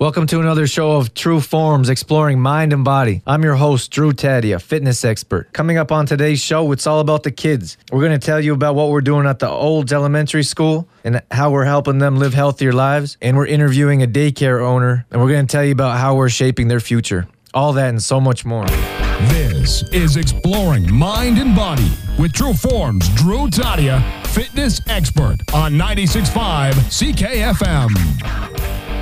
Welcome to another show of True Forms exploring mind and body. I'm your host, Drew Taddy, a fitness expert. Coming up on today's show, it's all about the kids. We're going to tell you about what we're doing at the Olds Elementary School and how we're helping them live healthier lives. And we're interviewing a daycare owner, and we're going to tell you about how we're shaping their future. All that and so much more. This is Exploring Mind and Body with True Forms Drew Tadia, fitness expert on 96.5 CKFM.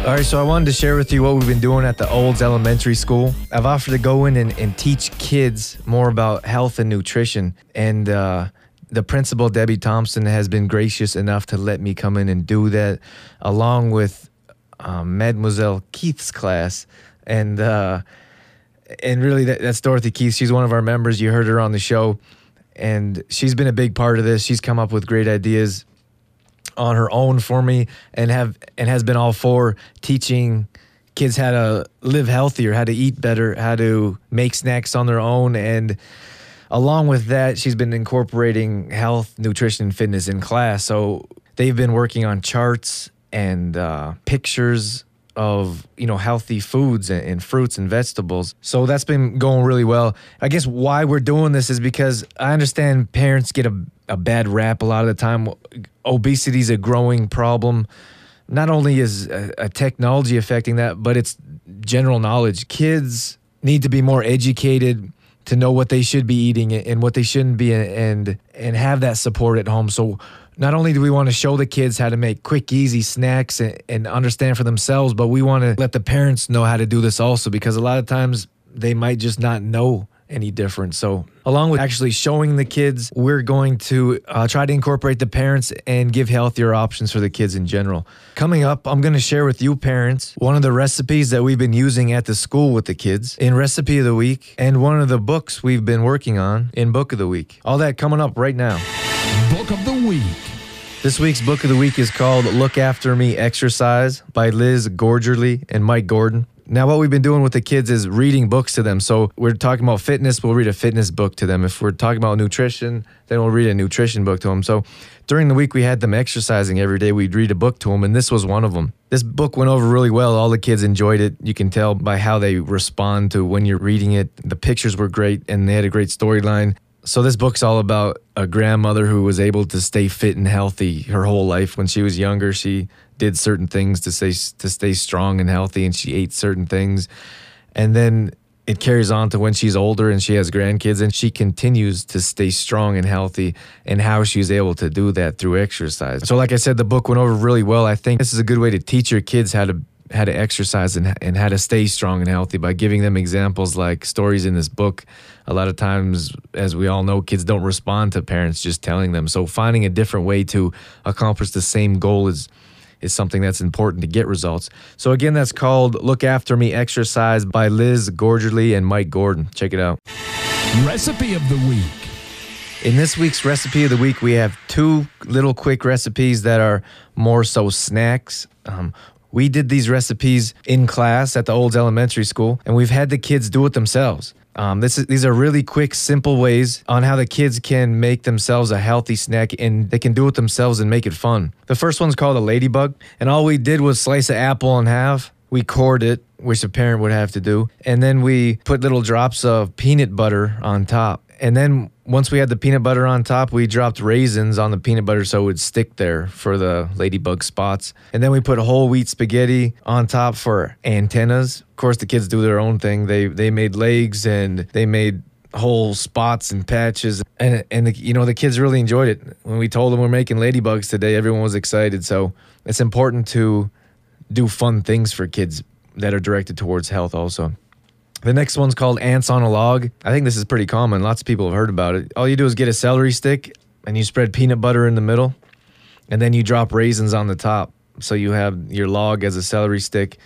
All right, so I wanted to share with you what we've been doing at the Olds Elementary School. I've offered to go in and, and teach kids more about health and nutrition. And uh, the principal, Debbie Thompson, has been gracious enough to let me come in and do that along with um, Mademoiselle Keith's class. And uh, and really, that, that's Dorothy Keith. She's one of our members. You heard her on the show. And she's been a big part of this. She's come up with great ideas on her own for me and have and has been all for teaching kids how to live healthier, how to eat better, how to make snacks on their own and along with that she's been incorporating health, nutrition and fitness in class. So they've been working on charts and uh, pictures of you know healthy foods and, and, fruits and vegetables. So that's been going really well. I guess why we're doing this is because I understand parents get a, a bad rap a lot of the time. Obesity is a growing problem. Not only is a, a technology affecting that, but it's general knowledge. Kids need to be more educated to know what they should be eating and what they shouldn't be and and have that support at home. So not only do we want to show the kids how to make quick, easy snacks and, and understand for themselves, but we want to let the parents know how to do this also because a lot of times they might just not know any different. So, along with actually showing the kids, we're going to uh, try to incorporate the parents and give healthier options for the kids in general. Coming up, I'm going to share with you, parents, one of the recipes that we've been using at the school with the kids in Recipe of the Week and one of the books we've been working on in Book of the Week. All that coming up right now. Book of the Week. This week's book of the week is called Look After Me Exercise by Liz Gogerly and Mike Gordon. Now, what we've been doing with the kids is reading books to them. So, we're talking about fitness, we'll read a fitness book to them. If we're talking about nutrition, then we'll read a nutrition book to them. So, during the week, we had them exercising every day. We'd read a book to them, and this was one of them. This book went over really well. All the kids enjoyed it. You can tell by how they respond to when you're reading it. The pictures were great, and they had a great storyline. So this book's all about a grandmother who was able to stay fit and healthy her whole life. When she was younger, she did certain things to stay to stay strong and healthy, and she ate certain things. And then it carries on to when she's older and she has grandkids, and she continues to stay strong and healthy. And how she's able to do that through exercise. So, like I said, the book went over really well. I think this is a good way to teach your kids how to how to exercise and, and how to stay strong and healthy by giving them examples like stories in this book. A lot of times, as we all know, kids don't respond to parents just telling them. So finding a different way to accomplish the same goal is is something that's important to get results. So again, that's called Look After Me Exercise by Liz Gogerly and Mike Gordon. Check it out. Recipe of the week. In this week's recipe of the week, we have two little quick recipes that are more so snacks. Um, we did these recipes in class at the Olds Elementary School, and we've had the kids do it themselves. Um, this is, these are really quick, simple ways on how the kids can make themselves a healthy snack and they can do it themselves and make it fun. The first one's called a ladybug, and all we did was slice an apple in half. We cored it, which a parent would have to do, and then we put little drops of peanut butter on top. And then once we had the peanut butter on top, we dropped raisins on the peanut butter so it would stick there for the ladybug spots. And then we put whole wheat spaghetti on top for antennas. Of course, the kids do their own thing. They they made legs and they made whole spots and patches and and the, you know the kids really enjoyed it when we told them we're making ladybugs today everyone was excited so it's important to do fun things for kids that are directed towards health also the next one's called Ants on a Log. I think this is pretty common. Lots of people have heard about it. All you do is get a celery stick and you spread peanut butter in the middle, and then you drop raisins on the top. So you have your log as a celery stick,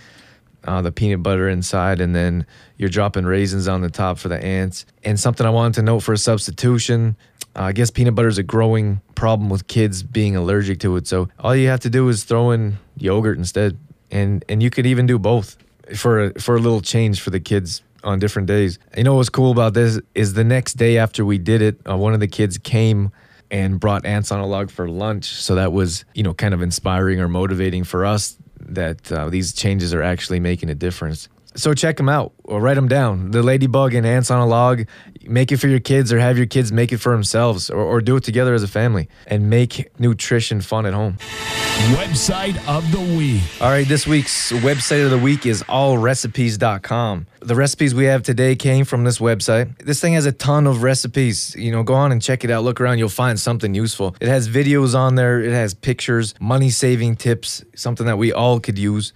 uh, the peanut butter inside, and then you're dropping raisins on the top for the ants. And something I wanted to note for a substitution uh, I guess peanut butter is a growing problem with kids being allergic to it. So all you have to do is throw in yogurt instead, and and you could even do both for a, for a little change for the kids on different days. You know what's cool about this is the next day after we did it, uh, one of the kids came and brought ants on a log for lunch. So that was, you know, kind of inspiring or motivating for us that uh, these changes are actually making a difference. So check them out or write them down. The Ladybug and Ants on a Log. Make it for your kids or have your kids make it for themselves or, or do it together as a family and make nutrition fun at home. Website of the week. All right, this week's website of the week is allrecipes.com. The recipes we have today came from this website. This thing has a ton of recipes. You know, go on and check it out. Look around, you'll find something useful. It has videos on there, it has pictures, money saving tips, something that we all could use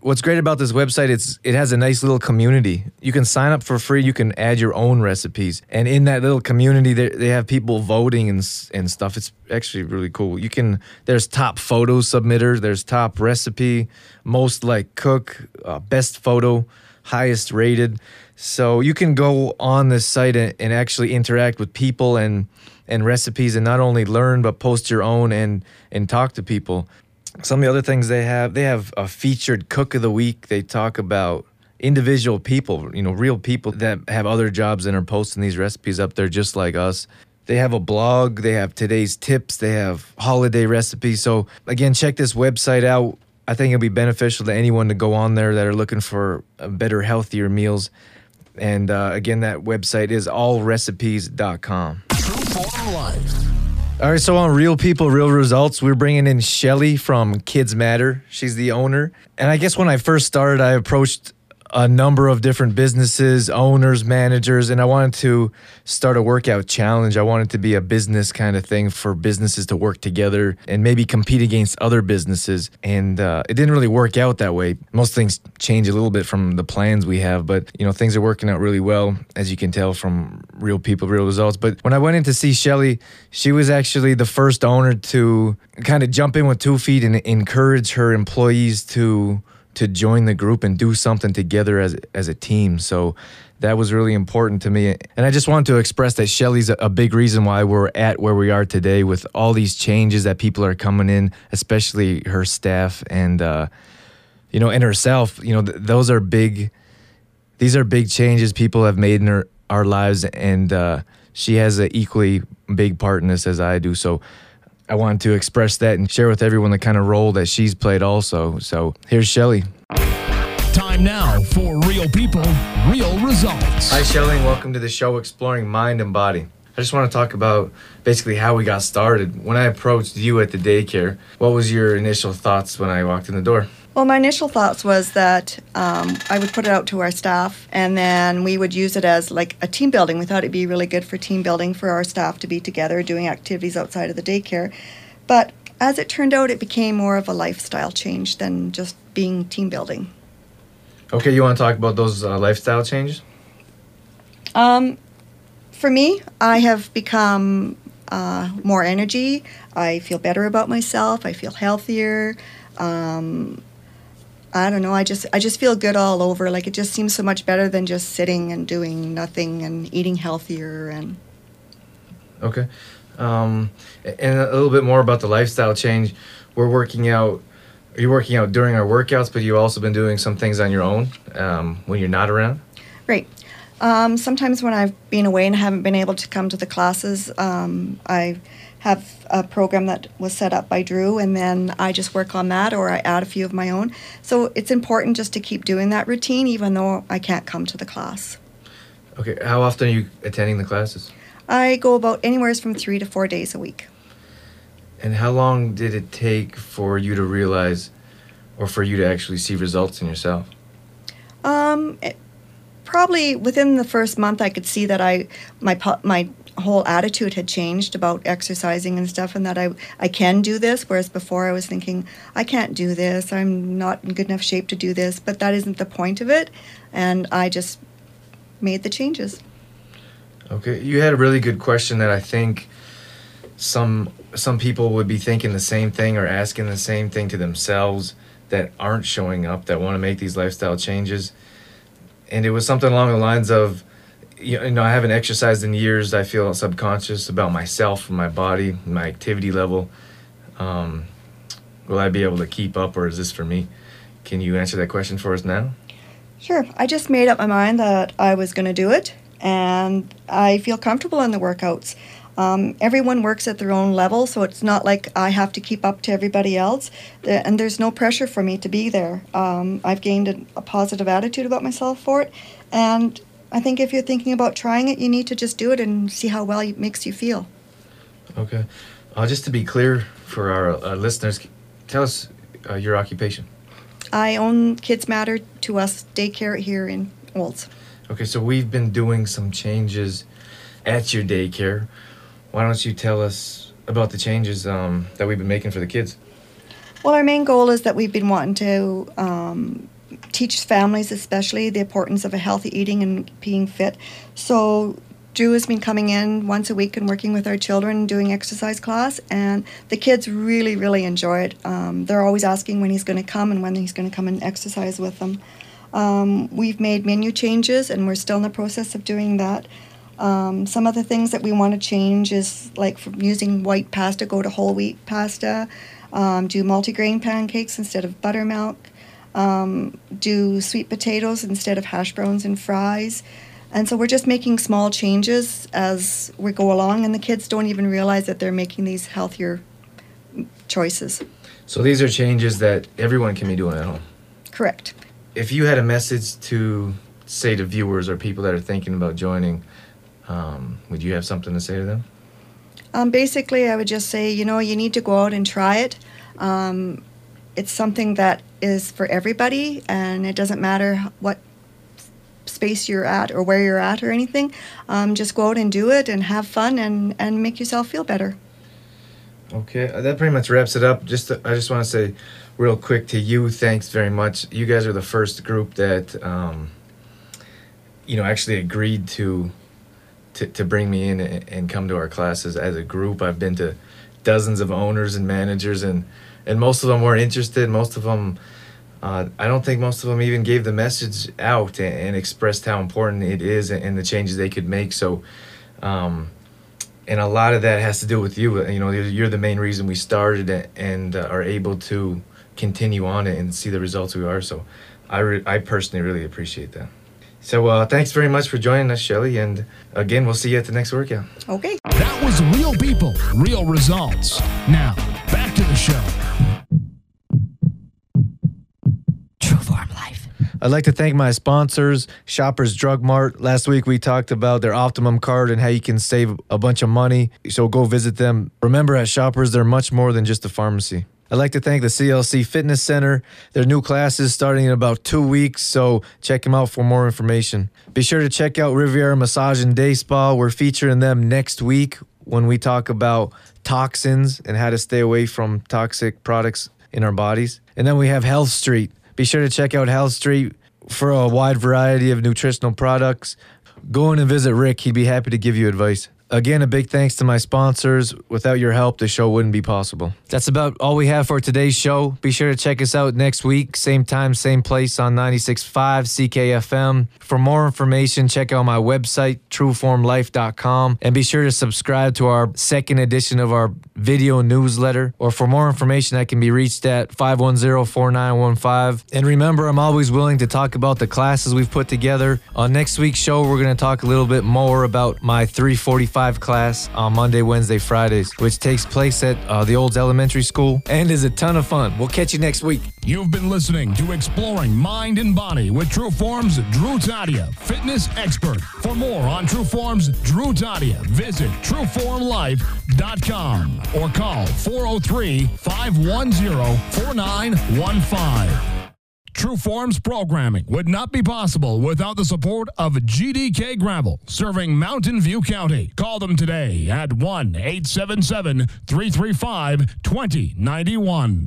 what's great about this website it's it has a nice little community. You can sign up for free you can add your own recipes. And in that little community they, they have people voting and, and stuff. It's actually really cool. You can there's top photo submitter there's top recipe most like cook uh, best photo highest rated. So you can go on this site and, and actually interact with people and and recipes and not only learn but post your own and and talk to people some of the other things they have they have a featured cook of the week. They talk about individual people you know real people that have other jobs and are posting these recipes up there just like us. They have a blog they have today's tips they have holiday recipes. So again check this website out. I think it'll be beneficial to anyone to go on there that are looking for better healthier meals. And uh, again that website is allrecipes.com True Form Life. All right, so on Real People, Real Results, we're bringing in Shelly from Kids Matter. She's the owner. And I guess when I first started, I approached a number of different businesses, owners, managers, and I wanted to start a workout challenge. I wanted to be a business kind of thing for businesses to work together and maybe compete against other businesses. And uh, it didn't really work out that way. Most things change a little bit from the plans we have, but you know things are working out really well, as you can tell from Real People, Real Results. But when I went in to see Shelly, she was actually the first owner to kind of jump in with two feet and encourage her employees to to join the group and do something together as as a team. So that was really important to me. And I just wanted to express that Shelly's a, a big reason why we're at where we are today with all these changes that people are coming in, especially her staff and uh, you know, and herself. You know, th- those are big. These are big changes people have made in her, our lives, and uh, she has an equally big part in this as I do. So I wanted to express that and share with everyone the kind of role that she's played also. So here's Shelly. Time now for Real People, Real Results. Hi, Shelly, and welcome to the show Exploring Mind and Body. I just want to talk about basically how we got started. When I approached you at the daycare, what was your initial thoughts when I walked in the door? Well, my initial thoughts was that um, I would put it out to our staff, and then we would use it as like a team building. We thought it'd be really good for team building for our staff to be together doing activities outside of the daycare. But as it turned out, it became more of a lifestyle change than just being team building. Okay, you want to talk about those uh, lifestyle changes? Um, for me, I have become uh, more energy. I feel better about myself. I feel healthier. Um, I don't know. I just I just feel good all over. Like it just seems so much better than just sitting and doing nothing and eating healthier and. Okay. Um, and a little bit more about the lifestyle change. We're working out. You're working out during our workouts, but you've also been doing some things on your own um, when you're not around. Right. Um, sometimes when I've been away and haven't been able to come to the classes, um, I have a program that was set up by Drew, and then I just work on that or I add a few of my own. So it's important just to keep doing that routine, even though I can't come to the class. Okay. How often are you attending the classes? I go about anywhere from three to four days a week. And how long did it take for you to realize, or for you to actually see results in yourself? Um, it, probably within the first month, I could see that I my my whole attitude had changed about exercising and stuff, and that I I can do this. Whereas before, I was thinking I can't do this. I'm not in good enough shape to do this. But that isn't the point of it, and I just made the changes. Okay, you had a really good question that I think some some people would be thinking the same thing or asking the same thing to themselves that aren't showing up that want to make these lifestyle changes. And it was something along the lines of you know, I haven't exercised in years. I feel subconscious about myself, my body, my activity level. Um, will I be able to keep up, or is this for me? Can you answer that question for us now? Sure. I just made up my mind that I was going to do it, and I feel comfortable in the workouts. Um, everyone works at their own level, so it's not like I have to keep up to everybody else. And there's no pressure for me to be there. Um, I've gained a, a positive attitude about myself for it, and I think if you're thinking about trying it, you need to just do it and see how well it makes you feel. Okay. Uh, just to be clear for our uh, listeners, tell us uh, your occupation. I own Kids Matter to Us daycare here in Olds. Okay, so we've been doing some changes at your daycare. Why don't you tell us about the changes um, that we've been making for the kids? Well, our main goal is that we've been wanting to um, teach families, especially, the importance of a healthy eating and being fit. So, Drew has been coming in once a week and working with our children doing exercise class, and the kids really, really enjoy it. Um, they're always asking when he's going to come and when he's going to come and exercise with them. Um, we've made menu changes, and we're still in the process of doing that. Um, some of the things that we want to change is like from using white pasta, go to whole wheat pasta, um, do multigrain pancakes instead of buttermilk, um, do sweet potatoes instead of hash browns and fries. And so we're just making small changes as we go along, and the kids don't even realize that they're making these healthier choices. So these are changes that everyone can be doing at home. Correct. If you had a message to say to viewers or people that are thinking about joining, um, would you have something to say to them? Um, basically, I would just say, you know, you need to go out and try it. Um, it's something that is for everybody, and it doesn't matter what space you're at or where you're at or anything. Um, just go out and do it and have fun and, and make yourself feel better. Okay, uh, that pretty much wraps it up. Just to, I just want to say, real quick to you, thanks very much. You guys are the first group that, um, you know, actually agreed to, to to bring me in and, and come to our classes as a group. I've been to dozens of owners and managers, and and most of them weren't interested. Most of them, uh, I don't think most of them even gave the message out and, and expressed how important it is and, and the changes they could make. So. Um, and a lot of that has to do with you. You know, you're- you're the main reason we started it and uh, are able to continue on it and see the results we are. So, I re- I personally really appreciate that. So, uh, thanks very much for joining us, Shelly. And again, we'll see you at the next workout. Okay. That was real people, real results. Now, I'd like to thank my sponsors, Shoppers Drug Mart. Last week we talked about their Optimum card and how you can save a bunch of money. So go visit them. Remember, at Shoppers, they're much more than just a pharmacy. I'd like to thank the CLC Fitness Center. Their new classes starting in about two weeks, so check them out for more information. Be sure to check out Riviera Massage and Day Spa. We're featuring them next week when we talk about toxins and how to stay away from toxic products in our bodies. And then we have Health Street. Be sure to check out Health Street for a wide variety of nutritional products. Go in and visit Rick. He'd be happy to give you advice. Again, a big thanks to my sponsors. Without your help, the show wouldn't be possible. That's about all we have for today's show. Be sure to check us out next week, same time, same place on 96.5 CKFM. For more information, check out my website, trueformlife.com, and be sure to subscribe to our second edition of our video newsletter. Or for more information, I can be reached at 510-4915. And remember, I'm always willing to talk about the classes we've put together. On next week's show, we're going to talk a little bit more about my 345 class on Monday, Wednesday, Fridays, which takes place at uh, the Olds Elementary School and is a ton of fun. We'll catch you next week. You've been listening to Exploring Mind and Body with True Form's Drew Tadia, fitness expert. For more on True Form's Drew Tadia, visit trueformlife.com or call 403 510 4915. True Form's programming would not be possible without the support of GDK Gravel, serving Mountain View County. Call them today at 1 877 335 2091.